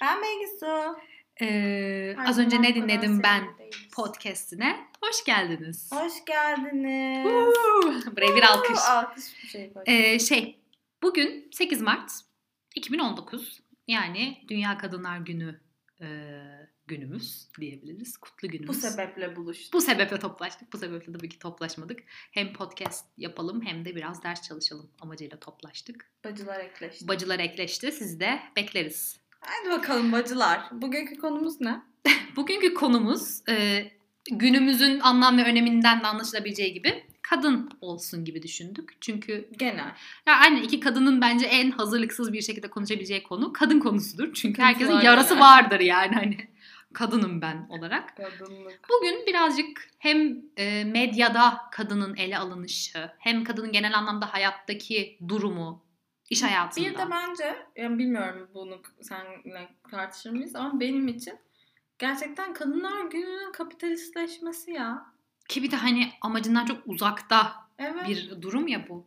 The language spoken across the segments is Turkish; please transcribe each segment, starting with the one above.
Ben Bengisu. Ee, az önce ne dinledim ben podcastine. Hoş geldiniz. Hoş geldiniz. Woo! Buraya bir alkış. Alkış bir şey. Ee, şey, bugün 8 Mart 2019. Yani Dünya Kadınlar Günü e, günümüz diyebiliriz. Kutlu günümüz. Bu sebeple buluştuk. Bu sebeple toplaştık. Bu sebeple tabii ki toplaşmadık. Hem podcast yapalım hem de biraz ders çalışalım amacıyla toplaştık. Bacılar ekleşti. Bacılar ekleşti. Sizi de bekleriz. Hadi bakalım bacılar. Bugünkü konumuz ne? Bugünkü konumuz e, günümüzün anlam ve öneminden de anlaşılabileceği gibi kadın olsun gibi düşündük. Çünkü Genel. ya aynen iki kadının bence en hazırlıksız bir şekilde konuşabileceği konu kadın konusudur. Çünkü herkesin yarası vardır yani hani kadınım ben olarak. Kadınlık. Bugün birazcık hem e, medyada kadının ele alınışı, hem kadının genel anlamda hayattaki durumu, iş hayatında. Bir de bence, yani bilmiyorum bunu seninle tartışır mıyız ama benim için gerçekten kadınlar gününün kapitalistleşmesi ya. Ki bir de hani amacından çok uzakta Evet. bir durum ya bu.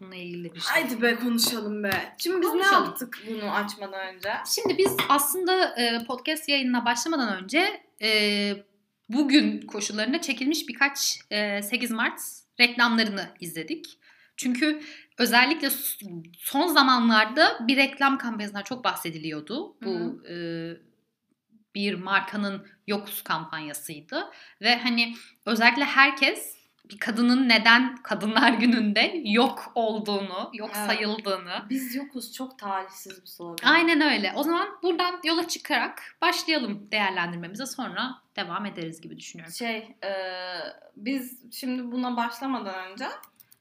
Bununla ilgili bir şey. Haydi be konuşalım be. Şimdi biz Konuşalım. ne yaptık bunu açmadan önce? Şimdi biz aslında e, podcast yayınına başlamadan önce e, bugün koşullarında çekilmiş birkaç e, 8 Mart reklamlarını izledik. Çünkü özellikle son zamanlarda bir reklam kampanyasından çok bahsediliyordu. Bu e, bir markanın yokuz kampanyasıydı ve hani özellikle herkes bir kadının neden Kadınlar Günü'nde yok olduğunu, yok Evet. sayıldığını Biz yokuz çok talihsiz bir slogan. Aynen öyle. O zaman buradan yola çıkarak başlayalım değerlendirmemize sonra devam ederiz gibi düşünüyorum. Şey, e, biz şimdi buna başlamadan önce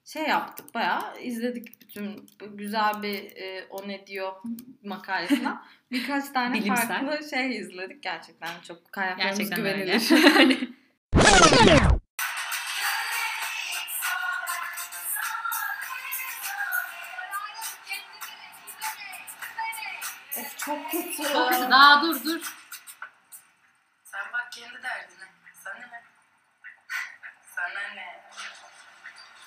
şey yaptık bayağı izledik bütün güzel bir e, o ne diyor makalesinden birkaç tane Bilimsel. farklı şey izledik gerçekten çok kaynaklarımız Gerçekten güvenilir.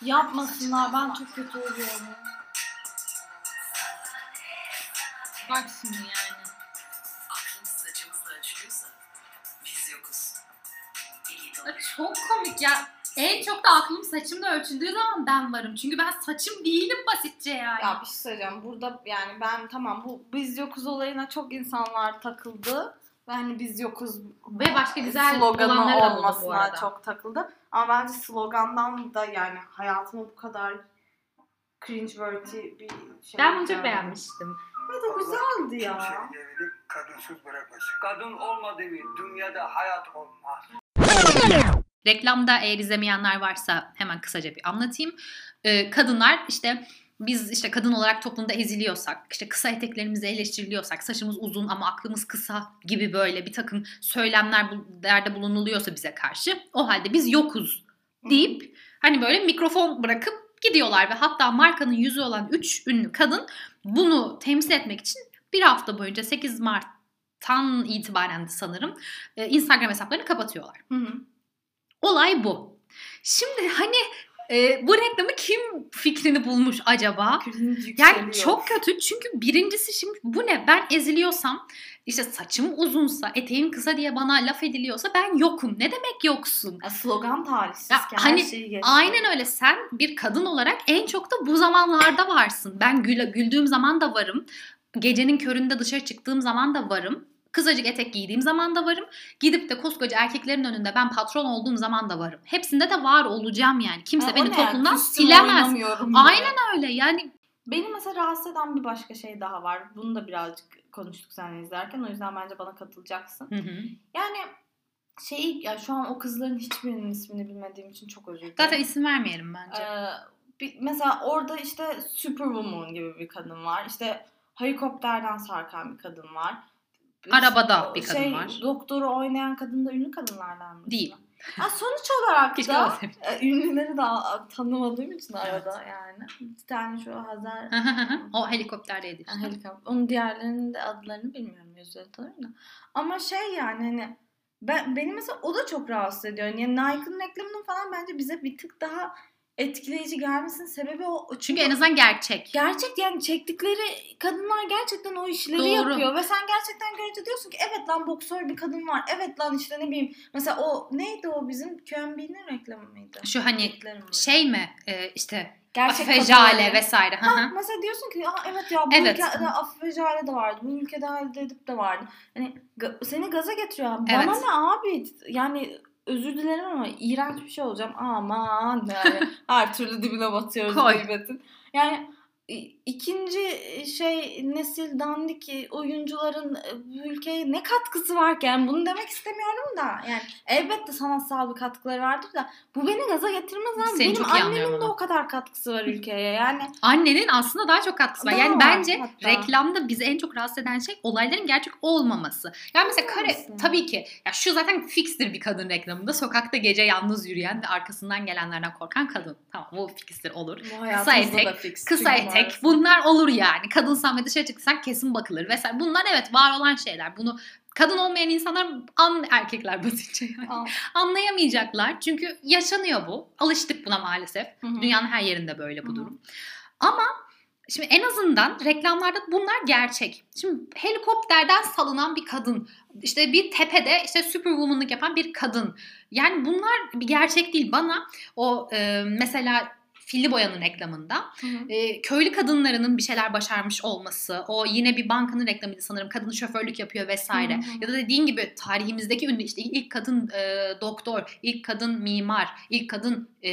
Yapmasınlar ben çok kötü oluyorum. Bak şimdi yani. Aklımız saçımızla açılıyorsa biz yokuz. İyi de Ya Çok komik ya. En çok da aklım saçımla ölçüldüğü zaman ben varım. Çünkü ben saçım değilim basitçe yani. Ya bir şey söyleyeceğim. Burada yani ben tamam bu biz yokuz olayına çok insanlar takıldı. Ve hani biz yokuz Ve başka güzel sloganı olanları da olmasına arada. çok takıldı. Ama bence slogandan da yani hayatıma bu kadar cringe-worthy bir şey. Ben bunu çok beğenmiştim. Evet o güzeldi ya. Kimseyi evlilik kadınsız bırakmasın. Kadın olmadığı bir dünyada hayat olmaz. Reklamda eğer izlemeyenler varsa hemen kısaca bir anlatayım. Ee, kadınlar işte biz işte kadın olarak toplumda eziliyorsak, işte kısa eteklerimizi eleştiriliyorsak, saçımız uzun ama aklımız kısa gibi böyle bir takım söylemler bu- derde bulunuluyorsa bize karşı o halde biz yokuz deyip hani böyle mikrofon bırakıp gidiyorlar ve hatta markanın yüzü olan 3 ünlü kadın bunu temsil etmek için bir hafta boyunca 8 Mart'tan itibaren sanırım e, Instagram hesaplarını kapatıyorlar. Hı hı. Olay bu. Şimdi hani e, bu reklamı kim fikrini bulmuş acaba? Yani çok kötü çünkü birincisi şimdi bu ne? Ben eziliyorsam işte saçım uzunsa, eteğim kısa diye bana laf ediliyorsa ben yokum. Ne demek yoksun? Ya slogan talihsiz Ya hani şeyi. Aynen öyle. Sen bir kadın olarak en çok da bu zamanlarda varsın. Ben gül, güldüğüm zaman da varım. Gecenin köründe dışarı çıktığım zaman da varım. Kısacık etek giydiğim zaman da varım. Gidip de koskoca erkeklerin önünde ben patron olduğum zaman da varım. Hepsinde de var olacağım yani. Kimse Ha, beni toplumdan Küstüm, silemez. Aynen öyle. Yani Beni mesela rahatsız eden bir başka şey daha var. Bunu da birazcık konuştuk seninle izlerken. O yüzden bence bana katılacaksın. Yani şey ya şu an o kızların hiçbirinin ismini bilmediğim için çok özür dilerim. zaten isim vermeyelim bence. Ee, bir- mesela orada işte Superwoman gibi bir kadın var. İşte helikopterden sarkan bir kadın var. Arabada bir kadın şey, var. Doktoru oynayan kadın da ünlü kadınlardan mı? Değil. Ha, sonuç olarak da e, ünlüleri de tanımadığım için Evet. arada yani. Bir tane şu Hazar o helikopterdeydi işte. Helikopter. Onun diğerlerinin de adlarını bilmiyorum yüzleri da. Ama şey yani hani ben, beni mesela o da çok rahatsız ediyor. Yani Nike'ın reklamının falan bence bize bir tık daha etkileyici gelmesinin sebebi o. Çünkü en azından gerçek. Gerçek yani çektikleri kadınlar gerçekten o işleri Doğru. yapıyor ve sen gerçekten görünce diyorsun ki evet lan boksör bir kadın var. Evet lan işte ne bileyim mesela o neydi o bizim QMB'nin reklamı mıydı? Şu hani Reklamı mı? Şey mi e, işte Gerçek Afife kadınları. Jale vesaire. Ha, hı. mesela diyorsun ki Aa, evet ya bu Evet. ülkede Afife Jale de vardı. Bu ülkede Halide Edip de vardı. Hani seni gaza getiriyor. Bana Evet. ne abi? Yani özür dilerim ama iğrenç bir şey olacağım. Aman yani her türlü dibine batıyoruz Koy. gıybetin. Yani ikinci şey nesil dandik oyuncuların ülkeye ne katkısı var ki? Yani bunu demek istemiyorum da. Yani elbette sanatsal bir katkıları vardır da bu beni gaza getirmez abi. Seni Benim annemin de o kadar katkısı var ülkeye. Yani Annenin aslında daha çok katkısı var. Daha Yani var bence hatta. reklamda bizi en çok rahatsız eden şey olayların gerçek olmaması. Yani mesela kare Olmaması. tabii ki ya şu zaten fikstir bir kadın reklamında. Sokakta gece yalnız yürüyen ve arkasından gelenlerden korkan kadın. Tamam bu fikstir olur. bu Kısa etek. Kısa Çünkü etek bunlar olur yani. Kadınsan ve dışarı çıktıysan kesin bakılır vesaire. Bunlar evet var olan şeyler. Bunu kadın olmayan insanlar an erkekler basitçe yani. Al. Anlayamayacaklar. Çünkü yaşanıyor bu. Alıştık buna maalesef. Hı hı. Dünyanın her yerinde böyle bu Hı hı. durum. Ama şimdi en azından reklamlarda bunlar gerçek. Şimdi helikopterden salınan bir kadın, işte bir tepede işte superwoman'lık yapan bir kadın. Yani bunlar bir gerçek değil. Bana o e, mesela Filli Boya'nın reklamında Hı hı. e, köylü kadınlarının bir şeyler başarmış olması, o yine bir bankanın reklamıydı sanırım. Kadın şoförlük yapıyor vesaire. Hı hı. Ya da dediğin gibi tarihimizdeki ünlü işte ilk kadın e, doktor, ilk kadın mimar, ilk kadın e,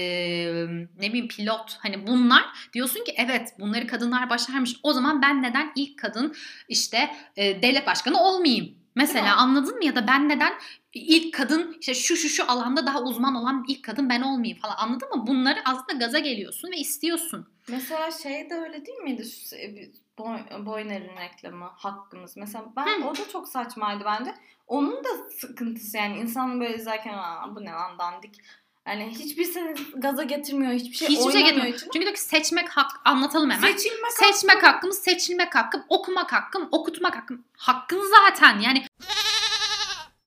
ne bileyim pilot. Hani bunlar diyorsun ki evet bunları kadınlar başarmış. O zaman ben neden ilk kadın işte e, devlet başkanı olmayayım? Mesela anladın mı ya da ben neden ilk kadın işte şu şu şu alanda daha uzman olan ilk kadın ben olmayayım falan anladın mı? Bunları aslında gaza geliyorsun ve istiyorsun. Mesela şey de öyle değil miydi? Boyner'in reklamı hakkımız. Mesela ben Hı. o da çok saçmaydı bence. Onun da sıkıntısı yani insanın böyle izlerken Aa, bu ne lan dandik. Yani hiçbir seni gaza getirmiyor. Hiçbir şey Hiçbir şey getirmiyor. içine. Çünkü diyor ki seçmek hak anlatalım hemen. Seçilmek Seçmek hakkımız, seçilmek hakkım, okumak hakkım, okutmak hakkım. Hakkın zaten yani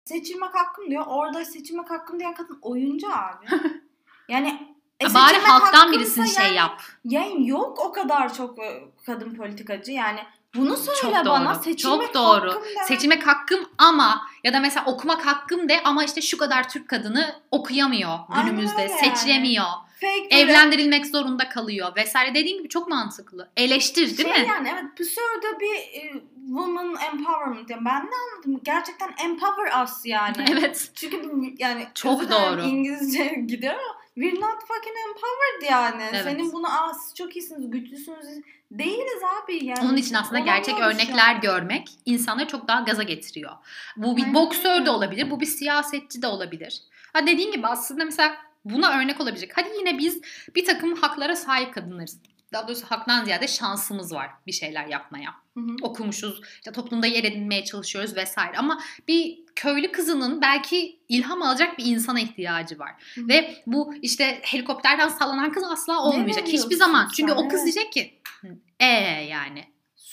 seçilmek hakkım diyor. Orada seçilmek hakkım diyen kadın oyuncu abi. Yani e, bari halktan birisini şey yani- yap. Yani yok o kadar çok e, kadın politikacı. Yani bunu söyle Çok bana. doğru. Seçilmek Çok doğru. hakkım demek. Seçilmek hakkım ama ya da mesela okumak hakkım de ama işte şu kadar Türk kadını okuyamıyor günümüzde. yani. Seçilemiyor. Fake böyle Evlendirilmek zorunda kalıyor vesaire. Dediğin gibi çok mantıklı. Eleştir değil şey mi? yani evet pseudo bir e, woman empowerment. Yani ben de anladım. Gerçekten empower us yani. Evet. Çünkü yani Çok doğru. İngilizce gidiyor ama we're not fucking empowered yani. Evet. Senin bunu aa siz çok iyisiniz, güçlüsünüz. Değiliz abi yani. Onun için aslında gerçek örnekler görmek insanları çok daha gaza getiriyor. Bu bir Aynen boksör de olabilir, bu bir siyasetçi de olabilir. Ha dediğin gibi aslında mesela buna örnek olabilecek. Hadi yine biz bir takım haklara sahip kadınlarız. Daha doğrusu haktan ziyade şansımız var bir şeyler yapmaya. Hı hı. Okumuşuz, işte toplumda yer edinmeye çalışıyoruz vesaire. Ama bir köylü kızının belki ilham alacak bir insana ihtiyacı var. Hı. Ve bu işte helikopterden sallanan kız asla olmayacak. Hiçbir zaman. sen? Çünkü o kız Evet. diyecek ki ee yani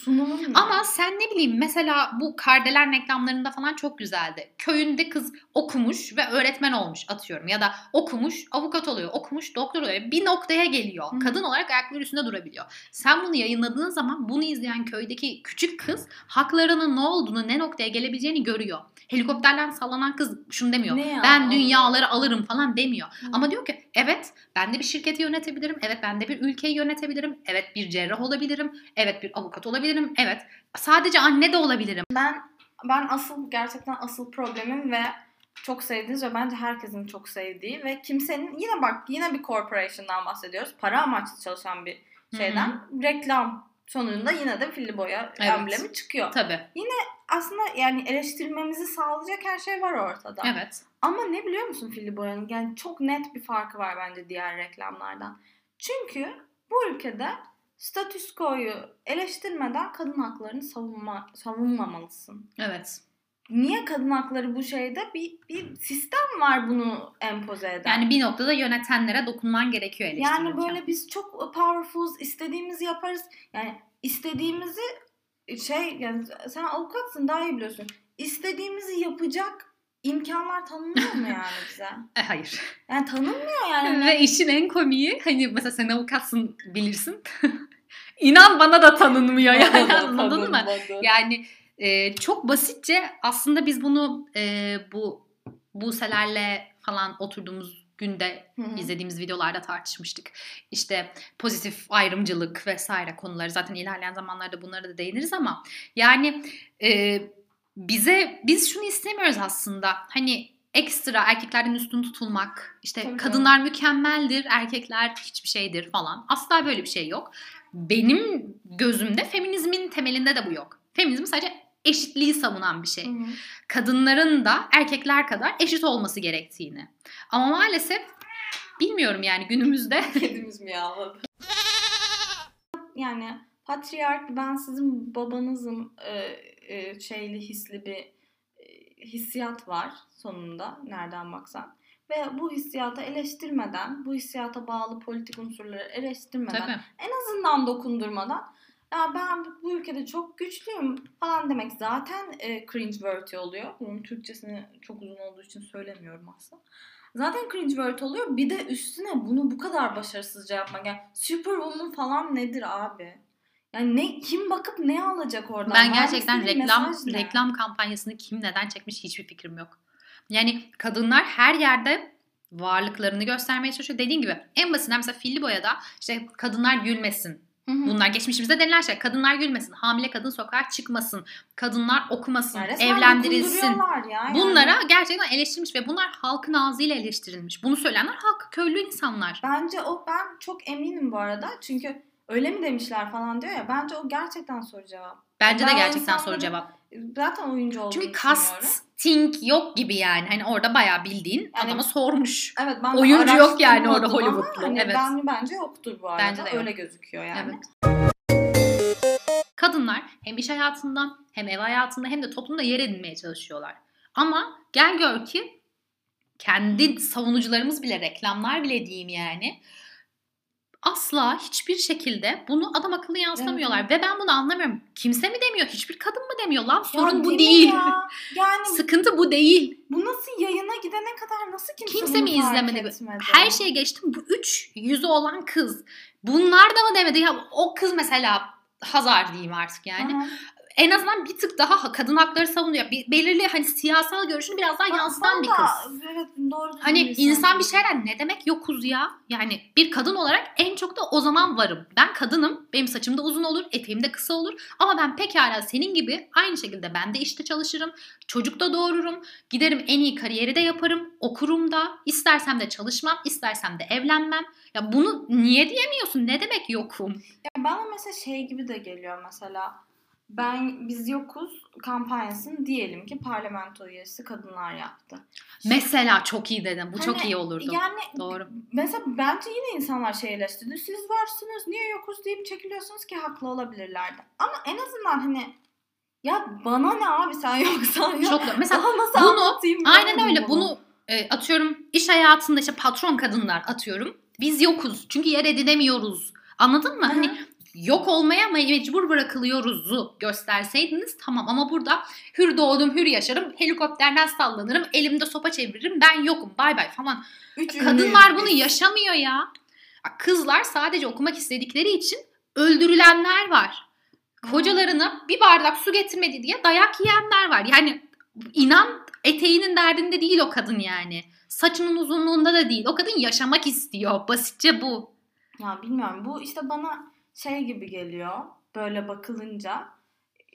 Sunumum ne? ama sen ne bileyim mesela bu kardelen reklamlarında falan çok güzeldi. Köyünde kız okumuş ve öğretmen olmuş atıyorum. Ya da okumuş avukat oluyor, okumuş doktor oluyor. Bir noktaya geliyor. Hı. Kadın olarak ayakları üstünde durabiliyor. Sen bunu yayınladığın zaman bunu izleyen köydeki küçük kız haklarının ne olduğunu, ne noktaya gelebileceğini görüyor. Helikopterden sallanan kız şunu demiyor. Ne ya? Ben dünyaları alırım falan demiyor. Hı. Ama diyor ki evet ben de bir şirketi yönetebilirim. Evet ben de bir ülkeyi yönetebilirim. Evet bir cerrah olabilirim. Evet bir avukat olabilirim. Evet sadece anne de olabilirim. Ben ben asıl gerçekten asıl problemim ve çok sevdiğiniz ve bence herkesin çok sevdiği ve kimsenin yine bak yine bir corporation'dan bahsediyoruz. Para amaçlı çalışan bir şeyden reklam sonunda yine de filli boya Evet. emblemi çıkıyor. Tabii. Aslında yani eleştirmemizi sağlayacak her şey var ortada. Evet. Ama ne biliyor musun filli boyanın? Yani çok net bir farkı var bence diğer reklamlardan. Çünkü bu ülkede statüs quo'yu eleştirmeden kadın haklarını savunma, savunmamalısın. Evet. Niye kadın hakları bu şeyde? Bir, bir sistem var bunu empoze eden. Yani bir noktada yönetenlere dokunman gerekiyor eleştirirken. Yani böyle biz çok powerful's, istediğimizi yaparız. Yani istediğimizi şey yani sen avukatsın daha iyi biliyorsun. İstediğimizi yapacak imkanlar tanınmıyor mu yani bize? E, hayır. Yani tanınmıyor yani. Ve işin en komiği hani mesela sen avukatsın bilirsin. İnan bana da tanınmıyor yani anladın mı? Yani e, çok basitçe aslında biz bunu e, bu Buse'lerle falan oturduğumuz günde izlediğimiz videolarda tartışmıştık. İşte pozitif ayrımcılık vesaire konuları zaten ilerleyen zamanlarda bunlara da değiniriz ama yani e, bize biz şunu istemiyoruz aslında. Hani ekstra erkeklerden üstün tutulmak, işte Tabii. kadınlar mükemmeldir, erkekler hiçbir şeydir falan. Asla böyle bir şey yok. Benim gözümde feminizmin temelinde de bu yok. Feminizm sadece eşitliği savunan bir şey Hı hı. kadınların da erkekler kadar eşit olması gerektiğini. Ama maalesef bilmiyorum yani günümüzde Kedimiz miyavladı. Yani patriark ben sizin babanızım e, e, şeyli hisli bir e, hissiyat var sonunda nereden baksan. Ve bu hissiyata eleştirmeden, bu hissiyata bağlı politik unsurları eleştirmeden, tabii en azından dokundurmadan ya ben bu ülkede çok güçlüyüm falan demek zaten e, cringe worthy oluyor. Bunun Türkçesini çok uzun olduğu için söylemiyorum aslında. Zaten cringe word oluyor. Bir de üstüne bunu bu kadar başarısızca yapmak. Yani Superwoman falan nedir abi? Yani ne kim bakıp ne alacak oradan? ben gerçekten reklam reklam kampanyasını kim neden çekmiş hiçbir fikrim yok. Yani kadınlar her yerde varlıklarını göstermeye çalışıyor. Dediğin gibi en basitinden mesela Filli Boya'da işte kadınlar gülmesin. Bunlar geçmişimizde denilen şey. Kadınlar gülmesin. Hamile kadın sokağa çıkmasın. Kadınlar okumasın. Yani evlendirilsin. ya. yani. Bunlara gerçekten eleştirilmiş ve bunlar halkın ağzıyla eleştirilmiş. Bunu söyleyenler halk köylü insanlar. Bence o ben çok eminim bu arada. Çünkü öyle mi demişler falan diyor ya. Bence o gerçekten soru cevap. Bence de Ben gerçekten insanların soru cevap. Zaten oyuncu olduğunu Çünkü casting yok gibi yani. Hani orada bayağı bildiğin Yani- adama sormuş. Evet ben de Oyuncu yok yani orada Hollywoodlu. Hani Evet. Ben, bence yoktur bu arada. Bence de yok. Öyle gözüküyor yani. Evet. Kadınlar hem iş hayatında hem ev hayatında hem de toplumda yer edinmeye çalışıyorlar. Ama gel gör ki kendi savunucularımız bile reklamlar bile diyeyim yani asla hiçbir şekilde bunu adam akıllı yansıtamıyorlar. Ve ben bunu anlamıyorum. Kimse mi demiyor? Hiçbir kadın mı demiyor? Lan sorun Ya bu değil. ya? Yani Sıkıntı bu değil. bu nasıl yayına gidene kadar nasıl kimse, Kimse mi izlemedi? etmedi? Her şeye geçtim. Bu üç yüzü olan kız. Bunlar da mı demedi? Ya o kız mesela Hazar diyeyim artık yani. Aha. En azından bir tık daha kadın hakları savunuyor. Bir, belirli hani siyasal görüşünü biraz daha yansıtan bir kız. Evet doğru. Hani insan bir şeyler ne demek yokuz ya? Yani bir kadın olarak en çok da o zaman varım. Ben kadınım. Benim saçım da uzun olur, eteğim de kısa olur. Ama ben pekala senin gibi aynı şekilde ben de işte çalışırım. Çocuk da doğururum. Giderim en iyi kariyeri de yaparım. Okurum da. istersem de çalışmam, istersem de evlenmem. Ya bunu niye diyemiyorsun? Ne demek yokum? Ya bana mesela şey gibi de geliyor mesela. Ben biz yokuz kampanyasını diyelim ki parlamento üyesi kadınlar yaptı. Mesela çok iyi dedim. Bu çok Hani iyi olurdu. Yani Doğru. mesela bence yine insanlar şey eleştirdi. Siz varsınız niye yokuz deyip çekiliyorsunuz ki haklı olabilirlerdi. Ama en azından hani ya bana ne abi sen yoksan ya. Çok doğru. Mesela Daha nasıl bunu- Aynen öyle. Bunu e, atıyorum iş hayatında işte patron kadınlar atıyorum. Biz yokuz. Çünkü yer edinemiyoruz. Anladın mı? Hı hı. Hani yok olmaya me- mecbur bırakılıyoruzu gösterseydiniz tamam ama burada hür doğdum hür yaşarım helikopterden sallanırım elimde sopa çeviririm ben yokum bay bay falan. Üç Kadınlar ünlüyüz bunu biz. yaşamıyor ya. Kızlar sadece okumak istedikleri için öldürülenler var. Kocalarına bir bardak su getirmedi diye dayak yiyenler var. Yani inan eteğinin derdinde değil o kadın yani. Saçının uzunluğunda da değil. O kadın yaşamak istiyor. Basitçe bu. Ya bilmiyorum bu işte bana şey gibi geliyor böyle bakılınca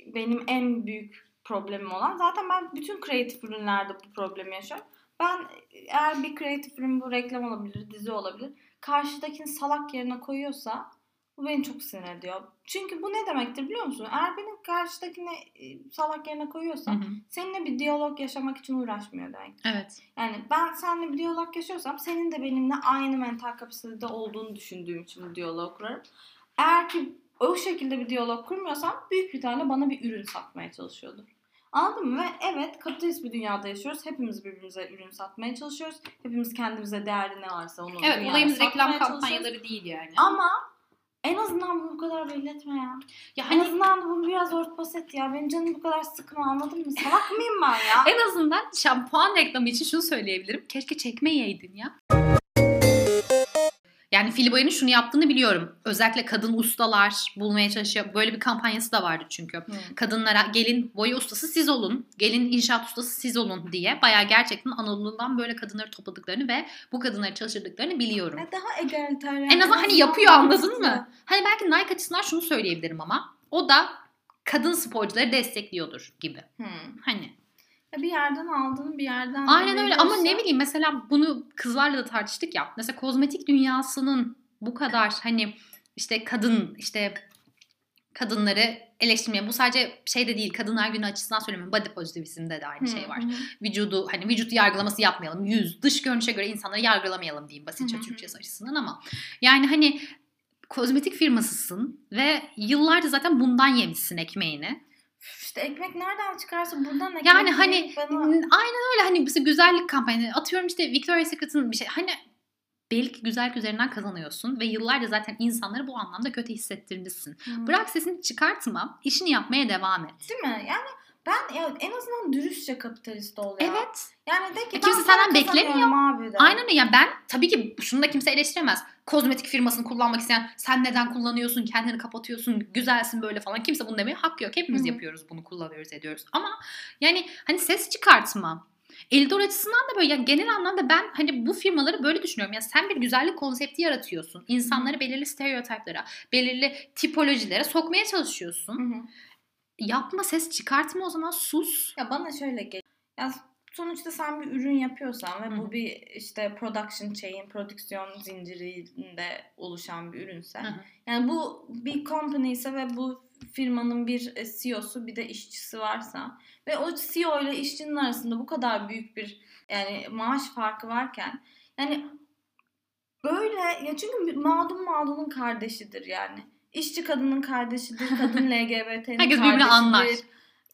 benim en büyük problemim olan zaten ben bütün kreatif ürünlerde bu problemi yaşıyorum. Ben eğer bir kreatif ürün bu reklam olabilir, dizi olabilir. Karşıdakini salak yerine koyuyorsa bu beni çok sinir ediyor. Çünkü bu ne demektir biliyor musun? Eğer beni karşıdakini e, salak yerine koyuyorsam seninle bir diyalog yaşamak için uğraşmıyor demek. Evet. Yani ben seninle bir diyalog yaşıyorsam senin de benimle aynı mental kapasitede olduğunu düşündüğüm için bu diyalogu kurarım. Eğer ki o şekilde bir diyalog kurmuyorsam büyük bir tane bana bir ürün satmaya çalışıyordur. Anladın mı? Ve evet kapitalist bir dünyada yaşıyoruz. Hepimiz birbirimize ürün satmaya çalışıyoruz. Hepimiz kendimize değerli ne varsa onu Evet olayımız reklam kampanyaları değil yani. Ama En azından bunu bu kadar belli etme ya. Ya En hani azından bunu biraz örtbas et ya. Benim canım bu kadar sıkma anladın mı? Salak mıyım ben ya? en azından şampuan reklamı için şunu söyleyebilirim. Keşke çekmeyeydin ya. Yani Filibay'ın şunu yaptığını biliyorum. Özellikle kadın ustalar bulmaya çalışıyor. Böyle bir kampanyası da vardı çünkü. Hı. Kadınlara gelin boya ustası siz olun, gelin inşaat ustası siz olun diye. Bayağı gerçekten Anadolu'dan böyle kadınları topladıklarını ve bu kadınları çalıştırdıklarını biliyorum. Ve daha egaliter. En azından hani yapıyor anladın mı? Hani belki Nike açısından şunu söyleyebilirim ama o da kadın sporcuları destekliyordur gibi. Hı. Hani bir yerden aldın bir yerden aynen öyle ama ne bileyim mesela bunu kızlarla da tartıştık ya. Mesela kozmetik dünyasının bu kadar hani işte kadın işte kadınları eleştirmeye bu sadece şey de değil kadınlar günü açısından söylemiyorum body pozitivizmde de aynı şey var. Vücudu hani vücut yargılaması yapmayalım. Yüz dış görünüşe göre insanları yargılamayalım diyeyim basitçe hı. Türkçesi açısından ama yani hani kozmetik firmasısın ve yıllarca zaten bundan yemişsin ekmeğini. İşte ekmek nereden çıkarsa buradan ekmek Yani hani bana... aynen öyle hani mesela güzellik kampanyası atıyorum işte Victoria's Secret'ın bir şey hani belki güzellik üzerinden kazanıyorsun ve yıllarca zaten insanları bu anlamda kötü hissettirmişsin. Hı. Bırak sesini çıkartma, işini yapmaya devam et. Değil mi? Yani ben ya en azından dürüstçe kapitalist ol ya. Evet. Yani de ki E, kimse senden beklemiyor. Abi de. Aynen öyle. Yani ben tabii ki şunu da kimse eleştiremez. Kozmetik firmasını kullanmak isteyen sen neden kullanıyorsun, kendini kapatıyorsun, güzelsin böyle falan. Kimse bunu demeye hakkı yok. Hepimiz Hı hı. yapıyoruz bunu, kullanıyoruz, ediyoruz. Ama yani hani ses çıkartma. Eldor açısından da böyle yani genel anlamda ben hani bu firmaları böyle düşünüyorum. Yani sen bir güzellik konsepti yaratıyorsun. İnsanları belirli stereotiplara, belirli tipolojilere sokmaya çalışıyorsun. Hı hı. Yapma ses çıkartma o zaman sus. Ya bana şöyle gel. Ya sonuçta sen bir ürün yapıyorsan ve Hı hı. bu bir işte production chain, prodüksiyon zincirinde oluşan bir ürünse. Hı hı. Yani bu bir company ise ve bu firmanın bir e, CEO'su bir de işçisi varsa ve o CEO ile işçinin arasında bu kadar büyük bir yani maaş farkı varken yani böyle ya çünkü mağdum mağdunun kardeşidir yani. İşçi kadının kardeşidir, kadın LGBT'nin Herkes birbirini anlar.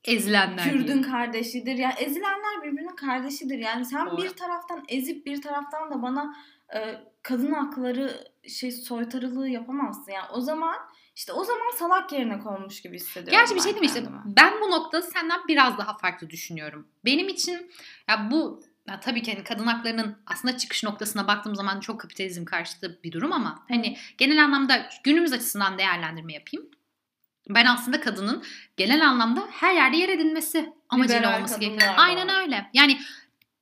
Ezilenler. Kürdün diyeyim. kardeşidir. Yani ezilenler birbirinin kardeşidir. Yani sen Doğru. bir taraftan ezip bir taraftan da bana e, kadın hakları şey soytarılığı yapamazsın. Yani o zaman işte o zaman salak yerine konmuş gibi hissediyorum. Gerçi bir şey ben diyeyim işte ben bu noktada senden biraz daha farklı düşünüyorum. Benim için ya bu ya tabii ki hani kadın haklarının aslında çıkış noktasına baktığım zaman çok kapitalizm karşıtı bir durum ama hani genel anlamda günümüz açısından değerlendirme yapayım. Ben aslında kadının genel anlamda her yerde yer edinmesi amacıyla Liberal olması gerekiyor. Aynen öyle. Yani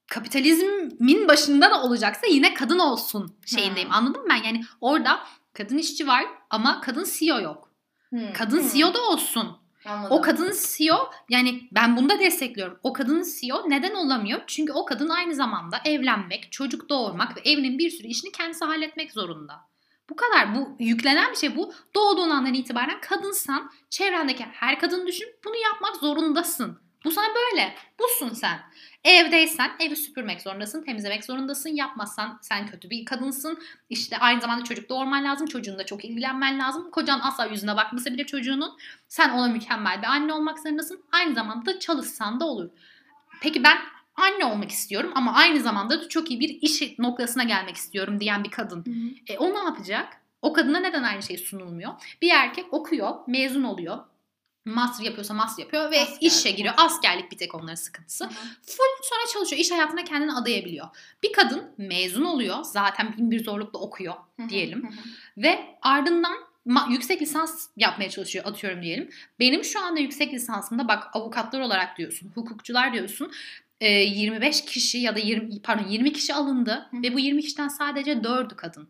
kapitalizmin başında da olacaksa yine kadın olsun şeyindeyim. Hmm. Anladın mı ben? Yani orada kadın işçi var ama kadın CEO yok. Hı, Kadın. CEO da olsun. Anladım. O kadın CEO yani ben bunu da destekliyorum. O kadın CEO neden olamıyor? Çünkü o kadın aynı zamanda evlenmek, çocuk doğurmak ve evinin bir sürü işini kendisi halletmek zorunda. Bu kadar. Bu yüklenen bir şey bu. Doğduğun andan itibaren kadınsan çevrendeki her kadın düşün bunu yapmak zorundasın. Bu sana böyle. Busun sen. Evdeysen evi süpürmek zorundasın, temizlemek zorundasın. Yapmazsan sen kötü bir kadınsın. İşte aynı zamanda çocuk doğurman lazım. Çocuğunla çok ilgilenmen lazım. Kocan asla yüzüne bakmasa bile çocuğunun sen ona mükemmel bir anne olmak zorundasın. Aynı zamanda çalışsan da olur. Peki ben anne olmak istiyorum ama aynı zamanda da çok iyi bir iş noktasına gelmek istiyorum diyen bir kadın. Hı hı. E o ne yapacak? O kadına neden aynı şey sunulmuyor? Bir erkek okuyor, mezun oluyor. Master yapıyorsa master yapıyor ve Askerlik. işe giriyor. Askerlik bir tek onların sıkıntısı. Hı hı. Full sonra çalışıyor. İş hayatına kendini adayabiliyor. Bir kadın mezun oluyor. Zaten bin bir zorlukla okuyor hı, diyelim. hı hı. Ve ardından ma- yüksek lisans yapmaya çalışıyor atıyorum diyelim. Benim şu anda yüksek lisansımda bak avukatlar olarak diyorsun, hukukçular diyorsun. e, 25 kişi ya da 20 pardon 20 kişi alındı Hı. ve bu 20 kişiden sadece 4'ü kadın.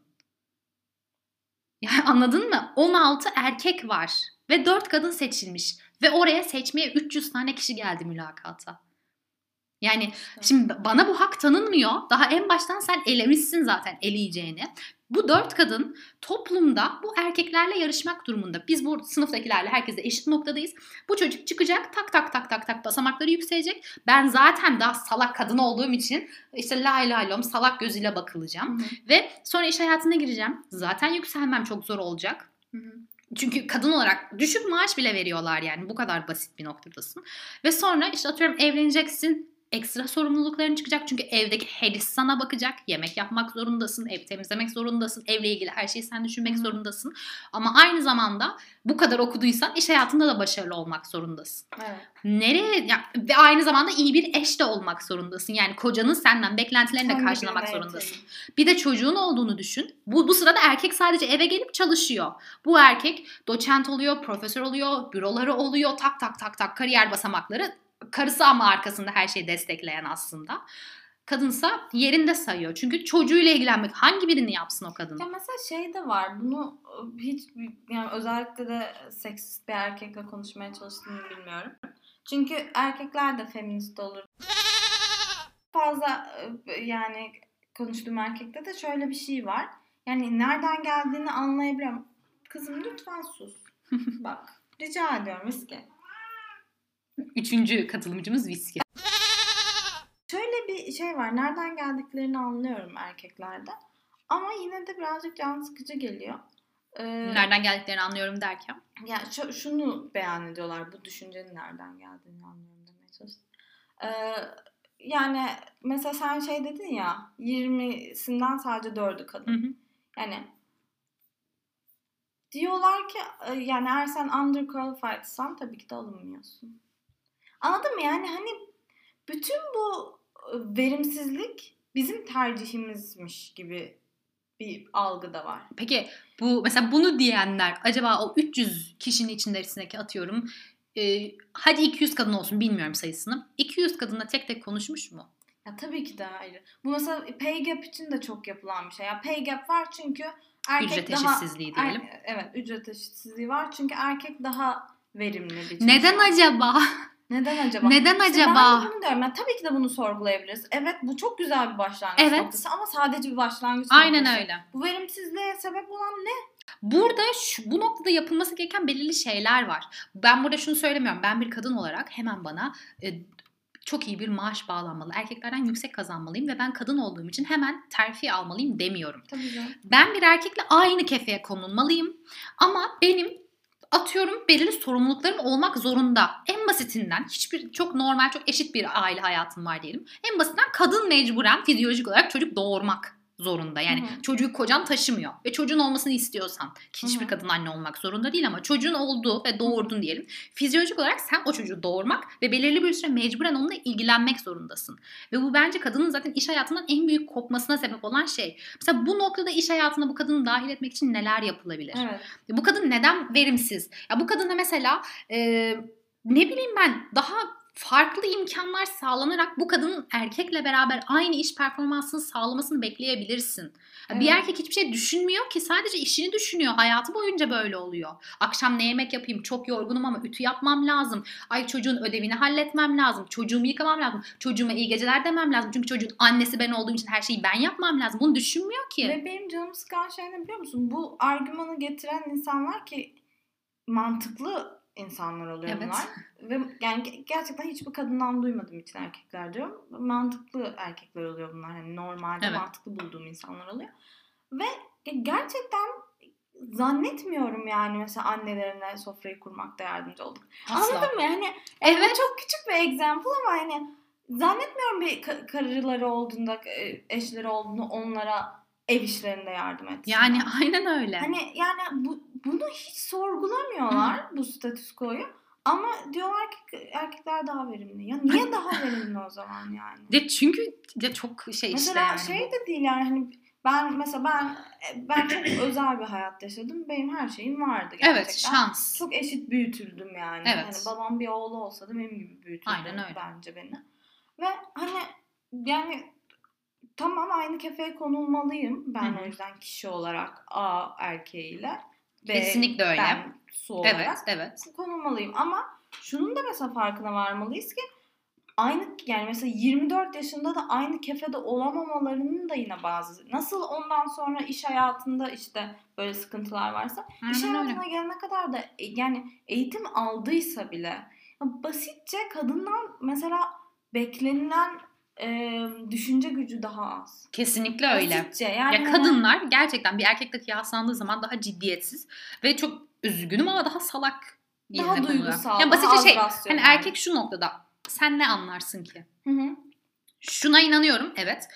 Yani anladın mı? 16 erkek var ve 4 kadın seçilmiş ve oraya seçmeye 300 tane kişi geldi mülakata. Yani Şimdi bana bu hak tanınmıyor. Daha en baştan sen elemişsin zaten eleyeceğini. Bu dört kadın toplumda bu erkeklerle yarışmak durumunda. Biz bu sınıftakilerle herkese eşit noktadayız. Bu çocuk çıkacak tak tak tak tak tak basamakları yükselecek. Ben zaten daha salak kadın olduğum için işte lay lay lom salak gözüyle bakılacağım. Hı hı, Ve sonra iş hayatına gireceğim. Zaten yükselmem çok zor olacak. hı hı. Çünkü kadın olarak düşük maaş bile veriyorlar yani bu kadar basit bir noktadasın. Ve sonra işte atıyorum evleneceksin. Ekstra sorumlulukların çıkacak. Çünkü evdeki her iş sana bakacak. Yemek yapmak zorundasın, ev temizlemek zorundasın, evle ilgili her şeyi sen düşünmek zorundasın. Ama aynı zamanda bu kadar okuduysan iş hayatında da başarılı olmak zorundasın. Evet. Nereye ya, ve aynı zamanda iyi bir eş de olmak zorundasın. Yani kocanın senden beklentilerini de karşılamak evet, zorundasın. Bir de çocuğun olduğunu düşün. Bu, bu sırada erkek sadece eve gelip çalışıyor. Bu erkek doçent oluyor, profesör oluyor, büroları oluyor, tak tak tak tak kariyer basamakları. Karısı ama arkasında her şeyi destekleyen aslında. Kadınsa yerinde sayıyor. Çünkü çocuğuyla ilgilenmek hangi birini yapsın o kadın? Ya mesela şey de var. Bunu hiç yani özellikle de seksist bir erkekle konuşmaya çalıştığımı bilmiyorum. Çünkü erkekler de feminist olur. Fazla yani konuştuğum erkekte de şöyle bir şey var. Yani nereden geldiğini anlayabiliyorum. Kızım lütfen sus. Bak rica ediyorum viski. Üçüncü katılımcımız viski. Şöyle bir şey var. Nereden geldiklerini anlıyorum erkeklerde. Ama yine de birazcık can sıkıcı geliyor. Ee, Nereden geldiklerini anlıyorum derken. Ya şu, şunu beyan ediyorlar. Bu düşüncenin nereden geldiğini anlıyorum demeye çalıştım. Ee, yani mesela sen şey dedin ya 20'sinden sadece 4'ü kadın. Hı hı. Yani diyorlar ki e, yani eğer sen underqualified'san tabii ki de alınmıyorsun. Anladın mı? Yani hani bütün bu verimsizlik bizim tercihimizmiş gibi bir algı da var. Peki bu mesela bunu diyenler acaba o 300 kişinin içindeki atıyorum e, hadi 200 kadın olsun bilmiyorum sayısını. 200 kadınla tek tek konuşmuş mu? Ya tabii ki de ayrı. Bu mesela pay gap için de çok yapılan bir şey. Ya pay gap var çünkü erkek Ücret daha eşitsizliği diyelim. Er- evet, ücret eşitsizliği var çünkü erkek daha verimli bir Neden acaba? Neden acaba? Neden İşte acaba? Ben bunu diyorum. Yani tabii ki de bunu sorgulayabiliriz. Evet bu çok güzel bir başlangıç Evet. noktası ama sadece bir başlangıç Aynen noktası. öyle. Bu verimsizliğe sebep olan ne? Burada şu, bu noktada yapılması gereken belirli şeyler var. Ben burada şunu söylemiyorum. Ben bir kadın olarak hemen bana e, çok iyi bir maaş bağlanmalı. Erkeklerden yüksek kazanmalıyım ve ben kadın olduğum için hemen terfi almalıyım demiyorum. Tabii canım. Ben bir erkekle aynı kefeye konulmalıyım. Ama benim atıyorum belirli sorumluluklarım olmak zorunda. En basitinden hiçbir çok normal çok eşit bir aile hayatım var diyelim. En basitinden kadın mecburen fizyolojik olarak çocuk doğurmak zorunda. Yani Hı hı. çocuğu kocan taşımıyor ve çocuğun olmasını istiyorsan ki hiçbir kadın anne olmak zorunda değil ama çocuğun oldu ve doğurdun diyelim. Fizyolojik olarak sen o çocuğu doğurmak ve belirli bir süre mecburen onunla ilgilenmek zorundasın. Ve bu bence kadının zaten iş hayatından en büyük kopmasına sebep olan şey. Mesela bu noktada iş hayatına bu kadını dahil etmek için neler yapılabilir? Evet. Bu kadın neden verimsiz? Ya bu kadına mesela e, ne bileyim ben daha farklı imkanlar sağlanarak bu kadının erkekle beraber aynı iş performansını sağlamasını bekleyebilirsin. Ya Bir Evet. erkek hiçbir şey düşünmüyor ki sadece işini düşünüyor. Hayatı boyunca böyle oluyor. Akşam ne yemek yapayım? Çok yorgunum ama ütü yapmam lazım. Ay çocuğun ödevini halletmem lazım. Çocuğumu yıkamam lazım. Çocuğuma iyi geceler demem lazım. Çünkü çocuğun annesi ben olduğum için her şeyi ben yapmam lazım. Bunu düşünmüyor ki. Ve benim canımı sıkan şey ne biliyor musun? Bu argümanı getiren insanlar ki mantıklı insanlar oluyor Evet. bunlar. Ve yani ge- gerçekten hiçbir kadından duymadığım için erkekler diyorum. Mantıklı erkekler oluyor bunlar. Hani normalde Evet. mantıklı bulduğum insanlar oluyor. Ve ge- gerçekten zannetmiyorum yani mesela annelerine sofrayı kurmakta yardımcı olduk. Asla. Anladın mı? Yani Evet. evet. çok küçük bir example ama hani zannetmiyorum bir ka- karıları olduğunda, e, eşleri olduğunda onlara ev işlerinde yardım etsin. Yani aynen öyle. Hani yani bu, bunu hiç sorgulamıyorlar bu statüs koyu. Ama diyorlar ki erkekler daha verimli. Ya niye daha verimli o zaman yani? De çünkü de çok şey işte Mesela yani. şey de değil yani hani ben mesela ben ben çok özel bir hayat yaşadım. Benim her şeyim vardı gerçekten. Evet şans. Çok eşit büyütüldüm yani. Evet. Hani babam bir oğlu olsa da benim gibi büyütüldü Aynen öyle. bence beni. Ve hani yani tamam aynı kefeye konulmalıyım. Ben Hı hı. o yüzden kişi olarak A erkeğiyle. B Kesinlikle öyle. Ben su olarak Evet, evet. konulmalıyım. Ama şunun da mesela farkına varmalıyız ki aynı yani mesela 24 yaşında da aynı kefede olamamalarının da yine bazı nasıl ondan sonra iş hayatında işte böyle sıkıntılar varsa İş Aynen öyle. hayatına gelene kadar da e, yani eğitim aldıysa bile basitçe kadından mesela beklenilen e, düşünce gücü daha az. Kesinlikle öyle. Basitçe yani Ya kadınlar gerçekten bir erkekle kıyaslandığı zaman daha ciddiyetsiz ve çok üzgünüm ama daha salak Daha duygusal, Yani daha basitçe az şey hani erkek şu noktada sen ne anlarsın ki? Hı hı. şuna inanıyorum evet.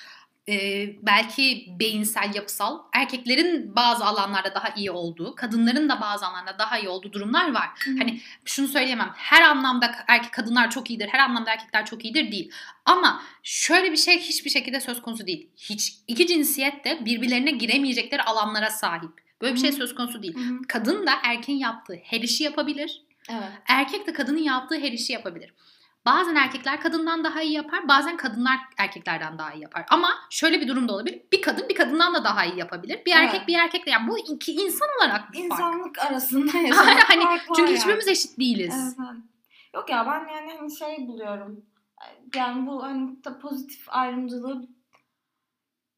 Ee, belki beyinsel, yapısal erkeklerin bazı alanlarda daha iyi olduğu, kadınların da bazı alanlarda daha iyi olduğu durumlar var. Hani şunu söyleyemem. Her anlamda erkek kadınlar çok iyidir, her anlamda erkekler çok iyidir değil. Ama şöyle bir şey hiçbir şekilde söz konusu değil. Hiç iki cinsiyet de birbirlerine giremeyecekleri alanlara sahip. Böyle bir şey Hı hı. söz konusu değil. Hı hı. Kadın da erkeğin yaptığı her işi yapabilir. Evet. Erkek de kadının yaptığı her işi yapabilir. Bazen erkekler kadından daha iyi yapar, bazen kadınlar erkeklerden daha iyi yapar. Ama şöyle bir durum da olabilir. Bir kadın bir kadından da daha iyi yapabilir. Bir erkek Evet. bir erkekle yani bu iki insan olarak bir fark. İnsanlık arasında yaşanan hani fark çünkü yani. hiçbirimiz eşit değiliz. Evet. Yok ya ben yani hani şey buluyorum. Yani bu hani da pozitif ayrımcılığı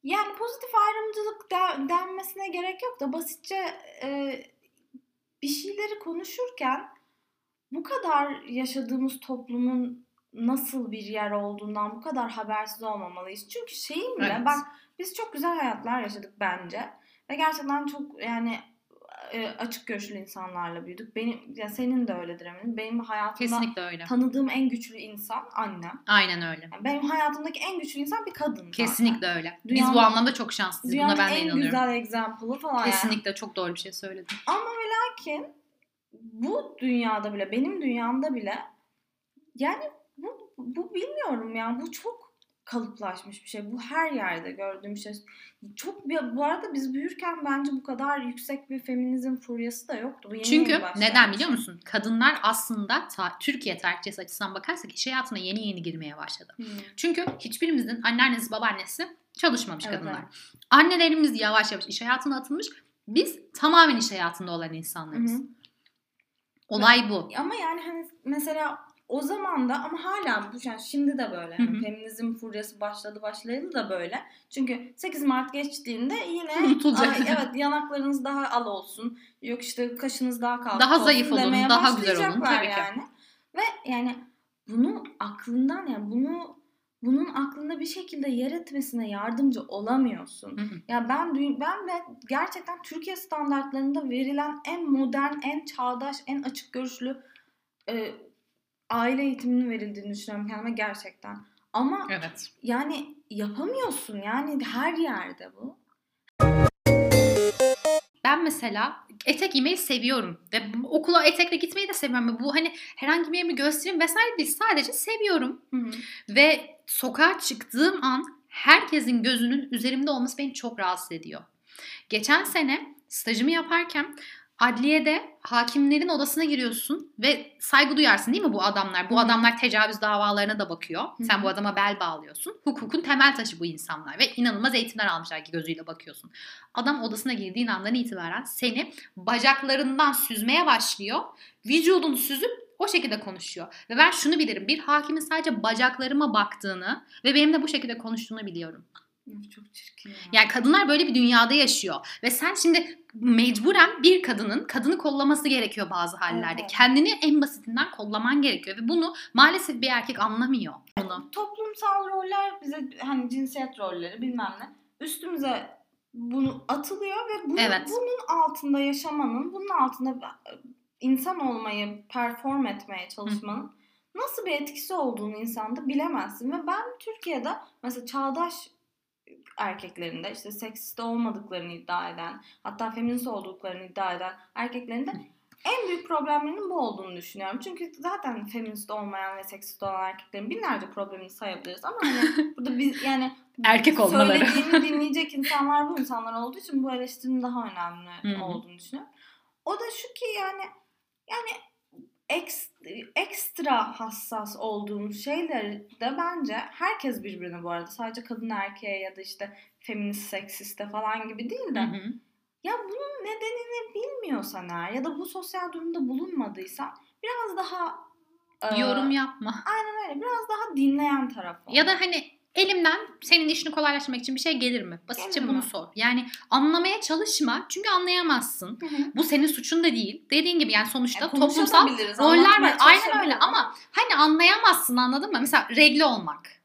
yani pozitif ayrımcılık de- denmesine gerek yok da basitçe e, bir şeyleri konuşurken bu kadar yaşadığımız toplumun nasıl bir yer olduğundan bu kadar habersiz olmamalıyız. Çünkü şeyin bile Evet. bak biz çok güzel hayatlar yaşadık bence ve gerçekten çok yani e, açık görüşlü insanlarla büyüdük. Benim ya senin de öyledir eminim. Benim hayatımda Kesinlikle öyle. tanıdığım en güçlü insan annem. Aynen öyle. Yani benim hayatımdaki en güçlü insan bir kadın. zaten. Kesinlikle öyle. Biz Dünyanın- bu anlamda çok şanslıyız. Buna ben de en inanıyorum. güzel example'ı falan yani. Kesinlikle çok doğru bir şey söyledin. Ama ve lakin bu dünyada bile, benim dünyamda bile yani bu, bu bilmiyorum ya bu çok kalıplaşmış bir şey. Bu her yerde gördüğüm şey. Çok bir, bu arada biz büyürken bence bu kadar yüksek bir feminizm furyası da yoktu. Bu yeni Çünkü yeni neden bir biliyor şey. musun? Kadınlar aslında ta- Türkiye tarihçesi açısından bakarsak iş hayatına yeni yeni girmeye başladı. Hmm. Çünkü hiçbirimizin anneannesi babaannesi çalışmamış Evet, kadınlar. evet. Annelerimiz yavaş yavaş iş hayatına atılmış. Biz tamamen iş hayatında olan Hı insanlarız. hı. Olay bu. Ama yani hani mesela o zaman da ama hala bu yani şimdi de böyle. Yani feminizm furyası başladı başlayalı da böyle. Çünkü 8 Mart geçtiğinde yine Unutulacak. ay, evet yanaklarınız daha al olsun. Yok işte kaşınız daha kalkık Daha olsun zayıf olun, daha güzel olun, tabii ki. Yani. Ve yani bunu aklından yani bunu bunun aklında bir şekilde yer etmesine yardımcı olamıyorsun. Hı hı. Ya ben ben ve gerçekten Türkiye standartlarında verilen en modern, en çağdaş, en açık görüşlü e, aile eğitiminin verildiğini düşünüyorum kendime gerçekten. Ama Evet. yani yapamıyorsun yani her yerde bu. Ben mesela etek giymeyi seviyorum. Ve okula etekle gitmeyi de seviyorum. Bu hani herhangi bir yerimi göstereyim vesaire değil. Sadece seviyorum. Ve sokağa çıktığım an herkesin gözünün üzerimde olması beni çok rahatsız ediyor. Geçen sene stajımı yaparken adliyede hakimlerin odasına giriyorsun ve saygı duyarsın değil mi bu adamlar? Bu adamlar tecavüz davalarına da bakıyor. Sen bu adama bel bağlıyorsun. Hukukun temel taşı bu insanlar ve inanılmaz eğitimler almışlar ki gözüyle bakıyorsun. Adam odasına girdiğin andan itibaren seni bacaklarından süzmeye başlıyor. Vücudunu süzüp o şekilde konuşuyor. Ve ben şunu bilirim. Bir hakimin sadece bacaklarıma baktığını ve benim de bu şekilde konuştuğunu biliyorum. Çok çirkin ya. Yani kadınlar böyle bir dünyada yaşıyor. Ve sen şimdi mecburen bir kadının kadını kollaması gerekiyor bazı hallerde. Evet. Kendini en basitinden kollaman gerekiyor. Ve bunu maalesef bir erkek anlamıyor. Bunu. Toplumsal roller bize hani cinsiyet rolleri bilmem ne üstümüze bunu atılıyor ve bu, Evet. bunun altında yaşamanın, bunun altında insan olmayı perform etmeye çalışmanın nasıl bir etkisi olduğunu insanda bilemezsin. Ve ben Türkiye'de mesela çağdaş erkeklerinde işte seksist olmadıklarını iddia eden hatta feminist olduklarını iddia eden erkeklerin de en büyük problemlerinin bu olduğunu düşünüyorum. Çünkü zaten feminist olmayan ve seksist olan erkeklerin binlerce problemini sayabiliriz ama hani burada biz yani Erkek olmaları. söylediğini dinleyecek insanlar bu insanlar olduğu için bu eleştirinin daha önemli olduğunu düşünüyorum. O da şu ki yani yani eks, ekstra hassas olduğumuz şeyleri de bence herkes birbirine bu arada sadece kadın erkeğe ya da işte feminist seksiste falan gibi değil de Hı hı. ya bunun nedenini bilmiyorsan eğer ya da bu sosyal durumda bulunmadıysan biraz daha e, Yorum yapma. aynen öyle biraz daha dinleyen taraf ol. Ya da hani elimden senin işini kolaylaştırmak için bir şey gelir mi? Basitçe Gelir bunu mi? sor. Yani anlamaya çalışma çünkü anlayamazsın. Hı hı. Bu senin suçun da değil. Dediğin gibi yani sonuçta Yani toplumsal roller var. Aynen öyle ama hani anlayamazsın anladın mı? Mesela regle olmak.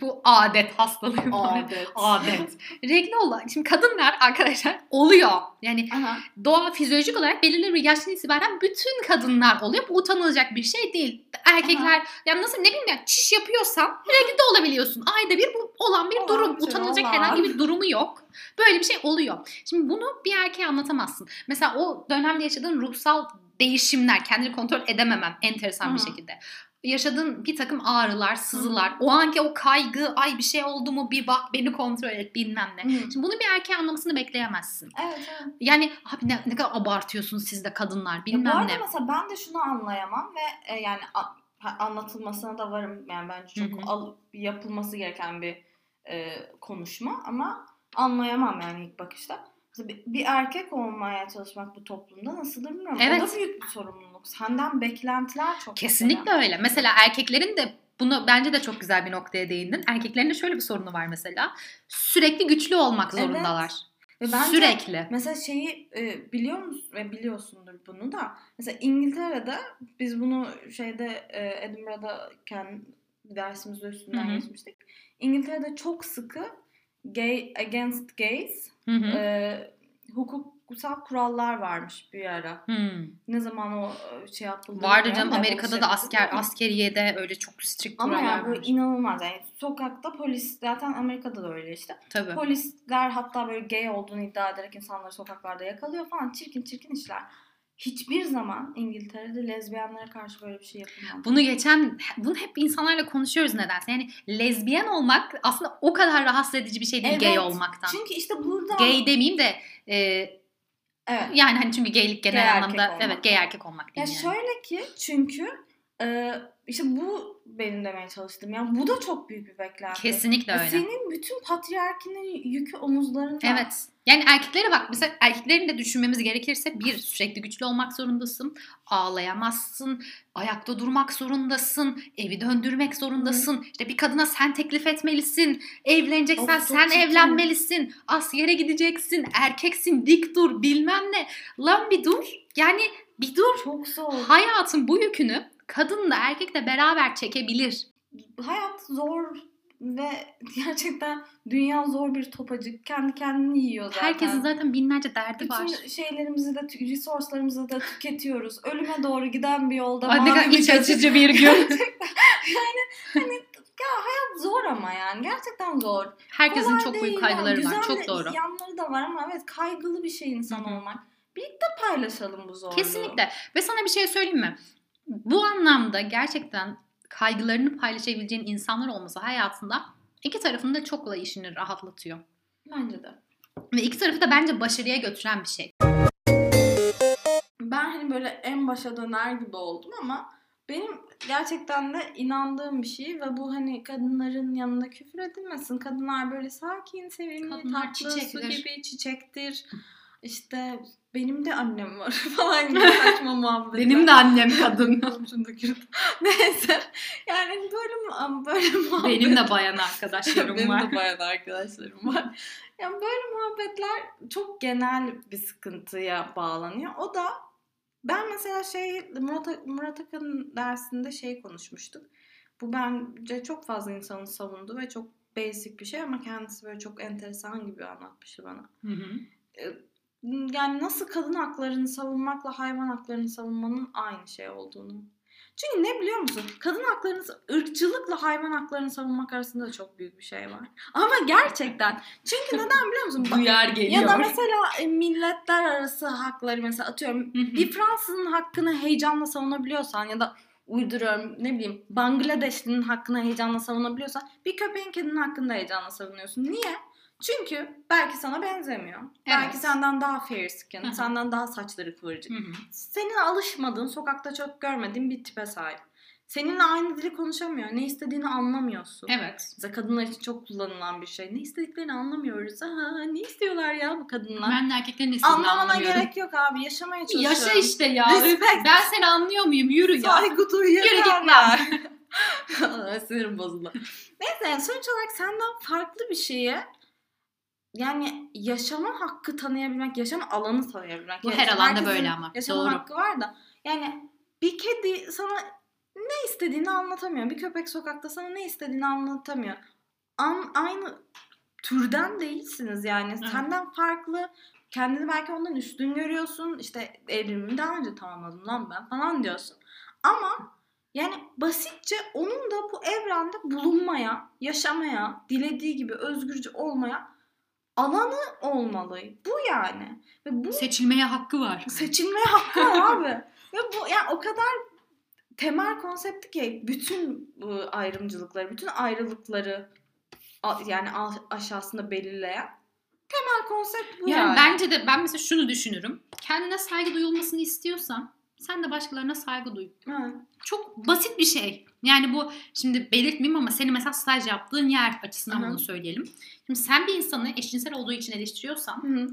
Bu adet hastalığı. Adet. adet. Regl olan. Şimdi kadınlar arkadaşlar oluyor. Yani Aha. doğa fizyolojik olarak belirli bir yaştan itibaren bütün kadınlar oluyor. Bu utanılacak bir şey değil. Erkekler ya nasıl ne bileyim ya çiş yapıyorsan regl de olabiliyorsun. Ayda bir bu olan bir Olan durum. bir Utanılacak olan. herhangi bir durumu yok. Böyle bir şey oluyor. Şimdi bunu bir erkeğe anlatamazsın. Mesela o dönemde yaşadığın ruhsal değişimler, kendini kontrol edememem enteresan bir Hı. şekilde. Yaşadığın bir takım ağrılar, sızılar, o anki o kaygı, ay bir şey oldu mu bir bak beni kontrol et bilmem ne. Hı. Şimdi bunu bir erkeğe anlamasını bekleyemezsin. Evet evet. Yani abi ne, ne kadar abartıyorsunuz siz de kadınlar Ya bu bilmem arada ne. mesela ben de şunu anlayamam ve e, yani a- anlatılmasına da varım. Yani bence çok Hı hı. al- yapılması gereken bir e, konuşma ama anlayamam yani ilk bakışta. Mesela bir, bir erkek olmaya çalışmak bu toplumda nasıldır bilmiyorum. O Evet. da büyük bir sorumluluk. Senden beklentiler çok. Kesinlikle mesela. öyle. Mesela erkeklerin de bunu bence de çok güzel bir noktaya değindin. Erkeklerin de şöyle bir sorunu var mesela. Sürekli güçlü olmak Evet. zorundalar. Ve bence Sürekli. Mesela şeyi e, biliyor musun ve biliyorsundur bunu da. Mesela İngiltere'de biz bunu şeyde e, Edinburgh'dayken bir dersimizde üstünden Hı hı. geçmiştik. İngiltere'de çok sıkı gay against gays Hı hı. e, hukuksal kurallar varmış bir ara. Hmm. Ne zaman o e, şey yapıldı Vardı canım da, Amerika'da abolish da asker ama- askeriyede öyle çok strict Ama kurallar yani böyle var. inanılmaz yani sokakta polis zaten Amerika'da da öyle işte. Tabii. Polisler hatta böyle gay olduğunu iddia ederek insanları sokaklarda yakalıyor falan. Çirkin çirkin işler. Hiçbir zaman İngiltere'de lezbiyenlere karşı böyle bir şey yapılmadı. Bunu geçen, bunu hep insanlarla konuşuyoruz nedense. Yani lezbiyen olmak aslında o kadar rahatsız edici bir şey değil gay Evet. olmaktan. Çünkü işte burada... Gay demeyeyim de e, Evet. yani hani çünkü gaylik genel Gay anlamda evet gay erkek olmak Ya değil yani. şöyle ki çünkü e, işte bu benim demeye çalıştığım. Yani bu da çok büyük bir beklenti. Kesinlikle öyle. Senin bütün patriarkinin yükü omuzlarında. Evet. Yani erkeklere bak mesela erkeklerin de düşünmemiz gerekirse bir sürekli güçlü olmak zorundasın. Ağlayamazsın. Ayakta durmak zorundasın. Evi döndürmek zorundasın. İşte bir kadına sen teklif etmelisin. Evleneceksen Of, sen çirkin. evlenmelisin. Askere gideceksin. Erkeksin dik dur bilmem ne. Lan bir dur. Yani bir dur. Çok zor. Hayatın bu yükünü kadınla erkekle beraber çekebilir. Hayat zor ve gerçekten dünya zor bir topacık. Kendi kendini yiyor zaten. Herkesin zaten binlerce derdi var. Bütün şeylerimizi de, resource'larımızı da tüketiyoruz. Ölüme doğru giden bir yolda. Ne kadar iç açıcı bir gün. Hani ya hayat zor ama yani. Gerçekten zor. Herkesin Kolay çok değil büyük yani. kaygıları var. Güzel Çok doğru. yanları da var ama evet kaygılı bir şey insan Hı hı. olmak. Birlikte paylaşalım bu zorluğu. Kesinlikle. Ve sana bir şey söyleyeyim mi? Bu anlamda gerçekten kaygılarını paylaşabileceğin insanlar olması hayatında iki tarafın da çok kolay işini rahatlatıyor. Bence de. Ve iki tarafı da bence başarıya götüren bir şey. Ben hani böyle en başa döner gibi oldum ama benim gerçekten de inandığım bir şey ve bu hani kadınların yanında küfür edilmesin. Kadınlar böyle sakin, sevimli, Kadınlar tatlı, su çiçektir. gibi çiçektir. İşte benim de annem var falan gibi saçma muhabbetler. annem kadın. Neyse. Yani böyle böyle muhabbet. Benim de bayan arkadaşlarım Benim var. de bayan arkadaşlarım var. Yani böyle muhabbetler çok genel bir sıkıntıya bağlanıyor. O da ben mesela şey Murat, Murat Akın'ın dersinde şey konuşmuştuk. Bu bence çok fazla insanın savunduğu ve çok basic bir şey ama kendisi böyle çok enteresan gibi anlatmıştı bana. Hı hı. Yani nasıl kadın haklarını savunmakla hayvan haklarını savunmanın aynı şey olduğunu. Çünkü ne biliyor musun? Kadın haklarını, ırkçılıkla hayvan haklarını savunmak arasında da çok büyük bir şey var. Ama gerçekten. Çünkü neden biliyor musun? Bak- Duyar geliyor. ya da mesela e, milletler arası hakları mesela atıyorum bir Fransızın hakkını heyecanla savunabiliyorsan ya da uyduruyorum ne bileyim Bangladeşli'nin hakkını heyecanla savunabiliyorsan bir köpeğin kedinin hakkını da heyecanla savunuyorsun. Niye? Çünkü belki sana benzemiyor. Belki senden daha fair skin, senden daha saçları kıvırcık. Senin alışmadığın, sokakta çok görmediğin bir tipe sahip. Seninle aynı dili konuşamıyor. Ne istediğini anlamıyorsun. Evet. Mesela kadınlar için çok kullanılan bir şey. Ne istediklerini anlamıyoruz. Aha, ne istiyorlar ya bu kadınlar? Ben de erkeklerin istediğini Anlamana gerek yok abi. Yaşamaya çalışıyorum. Yaşa işte ya. Respect. Ben seni anlıyor muyum? Yürü ya. Saygı Yürü git lan. Sinirim bozuldu. Neyse yani sonuç olarak senden farklı bir şeye yani yaşama hakkı tanıyabilmek, yaşama alanı tanıyabilmek. Bu Yani her alanda böyle ama. Yaşama Doğru. hakkı var da yani bir kedi sana ne istediğini anlatamıyor. Bir köpek sokakta sana ne istediğini anlatamıyor. An, aynı türden değilsiniz yani. Evet. Senden farklı. Kendini belki ondan üstün görüyorsun. İşte evrimimi daha önce tamamladım lan ben falan diyorsun. Ama yani basitçe onun da bu evrende bulunmaya, yaşamaya, dilediği gibi özgürce olmaya alanı olmalı. Bu yani. Ve bu Seçilmeye hakkı var. seçilmeye hakkı var abi. Ve bu yani o kadar temel konsepti ki bütün bu ayrımcılıkları, bütün ayrılıkları yani aşağısında belirleyen temel konsept bu Yani yani. bence de ben mesela şunu düşünürüm. Kendine saygı duyulmasını istiyorsan sen de başkalarına saygı duy. Evet. Çok basit bir şey. Yani bu şimdi belirtmeyeyim ama senin mesela staj yaptığın yer açısından Hı hı. bunu söyleyelim. Şimdi sen bir insanı eşcinsel olduğu için eleştiriyorsan Hı hı.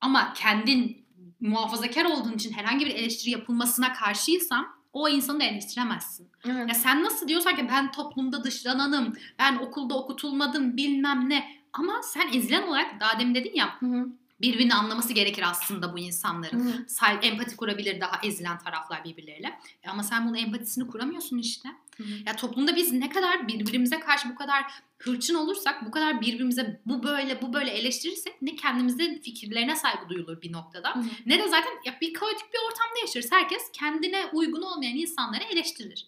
ama kendin muhafazakar olduğun için herhangi bir eleştiri yapılmasına karşıysan o insanı da eleştiremezsin. Evet. Ya sen nasıl diyorsan ki ben toplumda dışlananım, ben okulda okutulmadım bilmem ne. Ama sen ezilen olarak daha demin dedin ya Hı hı. Birbirini anlaması gerekir aslında bu insanların. Hı. Say- empati kurabilir daha ezilen taraflar birbirleriyle. E ama sen bunun empatisini kuramıyorsun işte. Hı. Ya toplumda biz ne kadar birbirimize karşı bu kadar hırçın olursak, bu kadar birbirimize bu böyle bu böyle eleştirirsek ne kendimizde fikirlerine saygı duyulur bir noktada. Hı. Ne de zaten ya bir kaotik bir ortamda yaşarız. Herkes kendine uygun olmayan insanları eleştirir.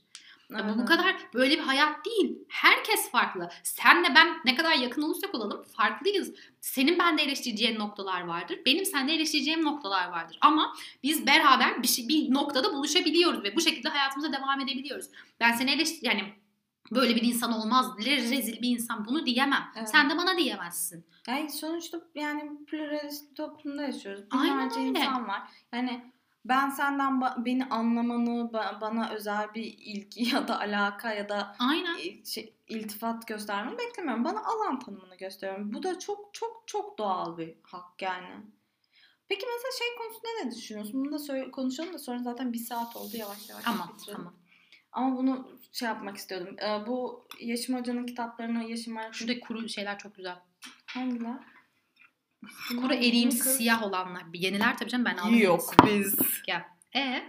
Ya bu bu kadar böyle bir hayat değil. Herkes farklı. Senle ben ne kadar yakın olursak olalım farklıyız. Senin bende eleştireceğin noktalar vardır. Benim sende eleştireceğim noktalar vardır. Ama biz beraber bir, şey, bir noktada buluşabiliyoruz ve bu şekilde hayatımıza devam edebiliyoruz. Ben seni eleştir yani böyle bir insan olmaz, rezil bir insan bunu diyemem. Evet. Sen de bana diyemezsin. Yani sonuçta yani pluralist toplumda yaşıyoruz. Aynen Binlerce öyle. insan var. Yani ben senden ba- beni anlamanı, ba- bana özel bir ilgi ya da alaka ya da Aynen. e, şey, iltifat göstermeni beklemiyorum. Bana alan tanımını gösteriyorum. Bu da çok çok çok doğal bir hak yani. Peki mesela şey konusunda ne düşünüyorsun? Bunu da söyle, konuşalım da sonra zaten bir saat oldu yavaş yavaş. Tamam bitirelim. tamam. Ama bunu şey yapmak istiyordum. Ee, bu Yeşim Hoca'nın kitaplarını Yeşim Erkin... Şuradaki kuru şeyler çok güzel. Hangiler? Kuru eriğimsi siyah olanlar. Yeniler tabii canım ben aldım. Yok biz. Gel. E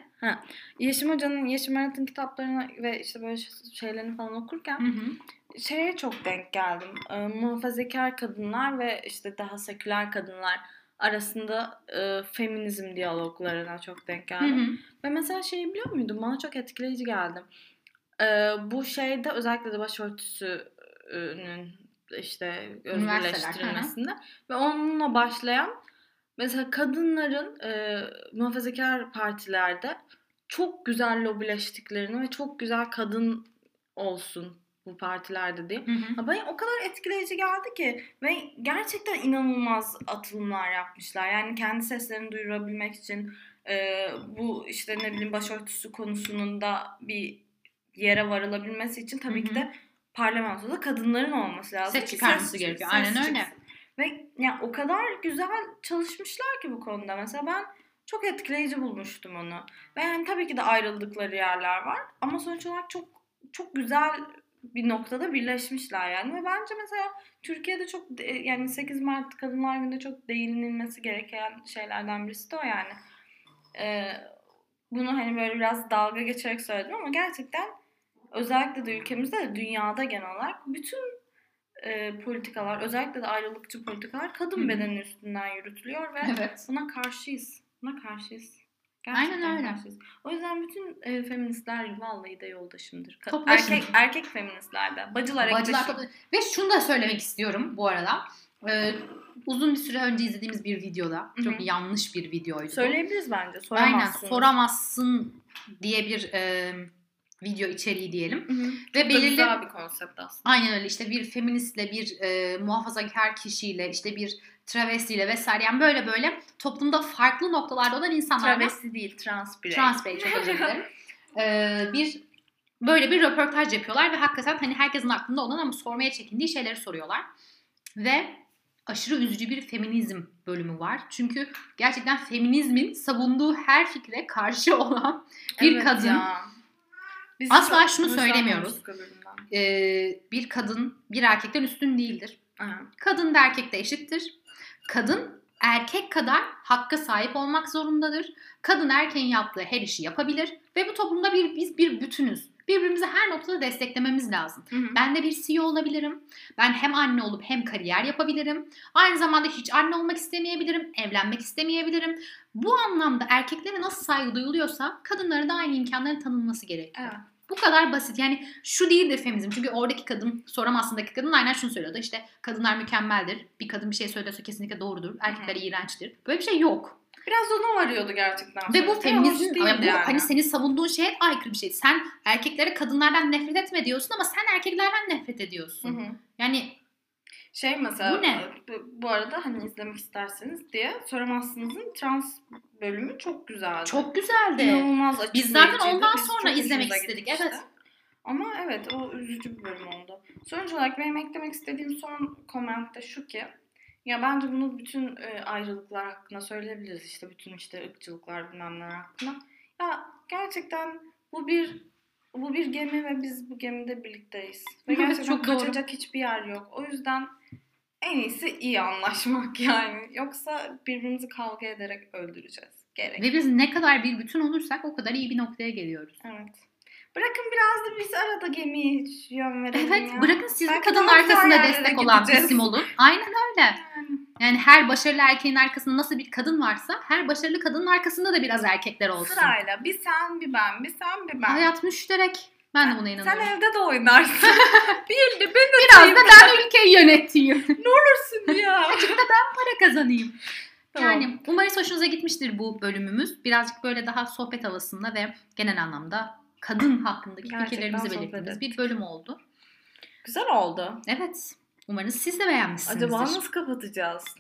Yeşim Hoca'nın, Yeşim Arat'ın kitaplarını ve işte böyle şeylerini falan okurken Hı hı. şeye çok denk geldim. Ee, muhafazakar kadınlar ve işte daha seküler kadınlar arasında e, feminizm diyaloglarına çok denk Hı geldim. hı. Ve mesela şeyi biliyor muydun? Bana çok etkileyici geldi. Ee, bu şeyde özellikle de başörtüsünün işte özgürleştirilmesinde ve onunla başlayan mesela kadınların e, muhafazakar partilerde çok güzel lobileştiklerini ve çok güzel kadın olsun bu partilerde diye. Hı hı. Bana o kadar etkileyici geldi ki ve gerçekten inanılmaz atılımlar yapmışlar. Yani kendi seslerini duyurabilmek için e, bu işte ne bileyim başörtüsü konusunun da bir yere varılabilmesi için tabii Hı ki hı. de parlamentoda kadınların olması lazım. Ses çıkarması gerekiyor. Aynen öyle. Ve ya o kadar güzel çalışmışlar ki bu konuda. Mesela ben çok etkileyici bulmuştum onu. Ve yani tabii ki de ayrıldıkları yerler var. Ama sonuç olarak çok çok güzel bir noktada birleşmişler yani. Ve bence mesela Türkiye'de çok yani 8 Mart Kadınlar Günü'nde çok değinilmesi gereken şeylerden birisi de o yani. Ee, bunu hani böyle biraz dalga geçerek söyledim ama gerçekten özellikle de ülkemizde de dünyada genel olarak bütün e, politikalar özellikle de ayrılıkçı politikalar kadın Hı hı. bedeni üstünden yürütülüyor ve Evet. buna karşıyız. Buna karşıyız. Aynen öyle. karşıyız. O yüzden bütün e, feministler vallahi de yoldaşımdır. Ka- Toplaşın. erkek erkek feministler de. Bacılar, Bacılar toplu- Ve şunu da söylemek istiyorum bu arada. Ee, uzun bir süre önce izlediğimiz bir videoda. Çok yanlış bir videoydu. Söyleyebiliriz bence. Aynen Soramazsınız. soramazsın diye bir e, video içeriği diyelim. Hı hı. Ve Çok belirli güzel bir konsept aslında. Aynen öyle işte bir feministle bir e, muhafazakar kişiyle işte bir travestiyle vesaire yani böyle böyle toplumda farklı noktalarda olan insanlarla Travesti değil, trans birey. trans birey çok özür dilerim. E, bir böyle bir röportaj yapıyorlar ve hakikaten hani herkesin aklında olan ama sormaya çekindiği şeyleri soruyorlar. Ve aşırı üzücü bir feminizm bölümü var. Çünkü gerçekten feminizmin savunduğu her fikre karşı olan bir Evet kadın ya. Biz Asla şunu söylemiyoruz. bu bölümden. e, bir kadın bir erkekten üstün değildir. Aha. Kadın da erkek de eşittir. Kadın erkek kadar hakka sahip olmak zorundadır. Kadın erkeğin yaptığı her işi yapabilir ve bu toplumda bir biz bir bütünüz. Birbirimizi her noktada desteklememiz lazım. Hı hı. Ben de bir CEO olabilirim. Ben hem anne olup hem kariyer yapabilirim. Aynı zamanda hiç anne olmak istemeyebilirim. Evlenmek istemeyebilirim. Bu anlamda erkeklere nasıl saygı duyuluyorsa kadınlara da aynı imkanların tanınması gerekiyor. Evet. Bu kadar basit. Yani şu değildir feminizm. Çünkü oradaki kadın, soramasındaki kadın aynen şunu söylüyordu. İşte kadınlar mükemmeldir. Bir kadın bir şey söylüyorsa kesinlikle doğrudur. Erkekler iğrençtir. Böyle bir şey yok. Biraz ona varıyordu gerçekten. Ve bu feminizm, değildi yani bu yani. hani senin savunduğun şeye aykırı bir şey. Sen erkeklere kadınlardan nefret etme diyorsun ama sen erkeklerden nefret Hı ediyorsun. hı. Yani Şey mesela Bu ne? Bu, bu arada hani izlemek isterseniz diye Soramazsınız'ın trans bölümü çok güzeldi. çok güzeldi. İnanılmaz açıklayıcıydı. Biz zaten ondan Biz sonra izlemek istedik, gitmişti. evet. Ama evet o üzücü bir bölüm oldu. Sonuç olarak benim eklemek istediğim son koment de şu ki ya bence bunu bütün e, ayrılıklar hakkında söyleyebiliriz işte bütün işte ırkçılıklar bilmem neler hakkında. Ya gerçekten bu bir bu bir gemi ve biz bu gemide birlikteyiz. Ve gerçekten çok doğru. kaçacak hiçbir yer yok. O yüzden en iyisi iyi anlaşmak yani. Yoksa birbirimizi kavga ederek öldüreceğiz. Gerek. Ve biz ne kadar bir bütün olursak o kadar iyi bir noktaya geliyoruz. Evet. Bırakın biraz da biz arada gemiye yön verelim Evet ya. bırakın siz Belki güzel arkasında destek olan gideceğiz. isim olun. Aynen öyle. Yani. Yani her başarılı erkeğin arkasında nasıl bir kadın varsa her başarılı kadının arkasında da biraz erkekler olsun. Sırayla bir sen bir ben bir sen bir ben. Hayat müşterek. Ben de buna Sen inanıyorum. evde de oynarsın. bir de ben de Biraz da ben ülkeyi yöneteyim. olursun ya. Para kazanayım. Tamam. Yani umarız hoşunuza gitmiştir bu bölümümüz. Birazcık böyle daha sohbet havasında ve genel anlamda kadın hakkındaki Gerçekten fikirlerimizi belirttiğimiz bir bölüm oldu. Güzel oldu. Evet. Umarız siz de beğenmişsinizdir. Acaba nasıl kapatacağız?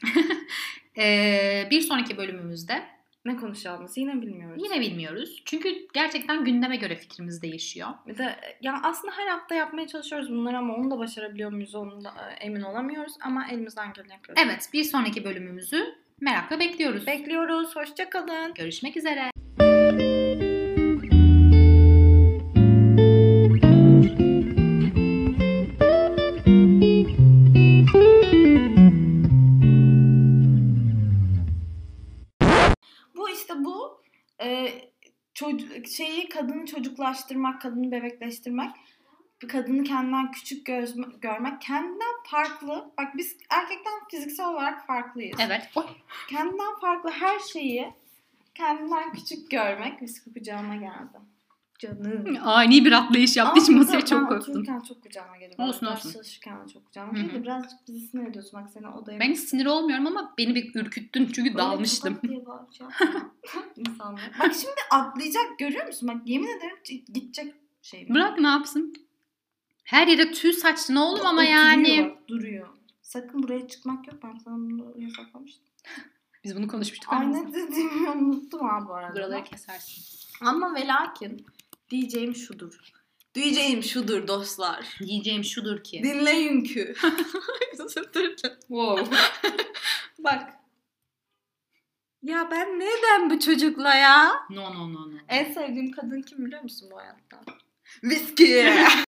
Ee, bir sonraki bölümümüzde Ne konuşacağımızı yine bilmiyoruz. yine bilmiyoruz. Çünkü gerçekten gündeme göre fikrimiz değişiyor. Bir de ya aslında her hafta yapmaya çalışıyoruz bunları ama onu da başarabiliyor muyuz onu da e, emin olamıyoruz ama elimizden geleni yapıyoruz. Evet, bir sonraki bölümümüzü merakla bekliyoruz. Bekliyoruz. Hoşça kalın. Görüşmek üzere. Çocuklaştırmak, kadını bebekleştirmek, bir kadını kendinden küçük göz- görmek, kendinden farklı. Bak biz erkekten fiziksel olarak farklıyız. Evet. Oy. Kendinden farklı her şeyi kendinden küçük görmek. Bisküvi kucağıma geldi. Canım. Ani bir atlayış yaptı. Hiç masaya çok korktum. otururken çok kucağıma geliyor. Olsun, olsun. çalışırken çok kucağıma hı. Birazcık bizi sinir ediyorsun. Bak seni odaya... Ben hiç sinir olmuyorum ama beni bir ürküttün çünkü Öyle dalmıştım. tokat diye bağıracağım. İnsanlar. Bak şimdi atlayacak görüyor musun? Bak yemin ederim gidecek şey. Bırak ne yapsın? Her yere tüy saçtın oğlum ama yani. duruyor. Sakın buraya çıkmak yok. Ben sana bunu yasaklamıştım. Biz bunu konuşmuştuk Ay ne dediğimi unuttum ha bu arada. Buraları kesersin. Ama ve lakin diyeceğim şudur. Diyeceğim şudur dostlar. Diyeceğim şudur ki. Dinleyin ki. wow. Bak. Ya ben neden bu çocukla ya? No no no no. En sevdiğim kadın kim biliyor musun bu hayatta? Viski.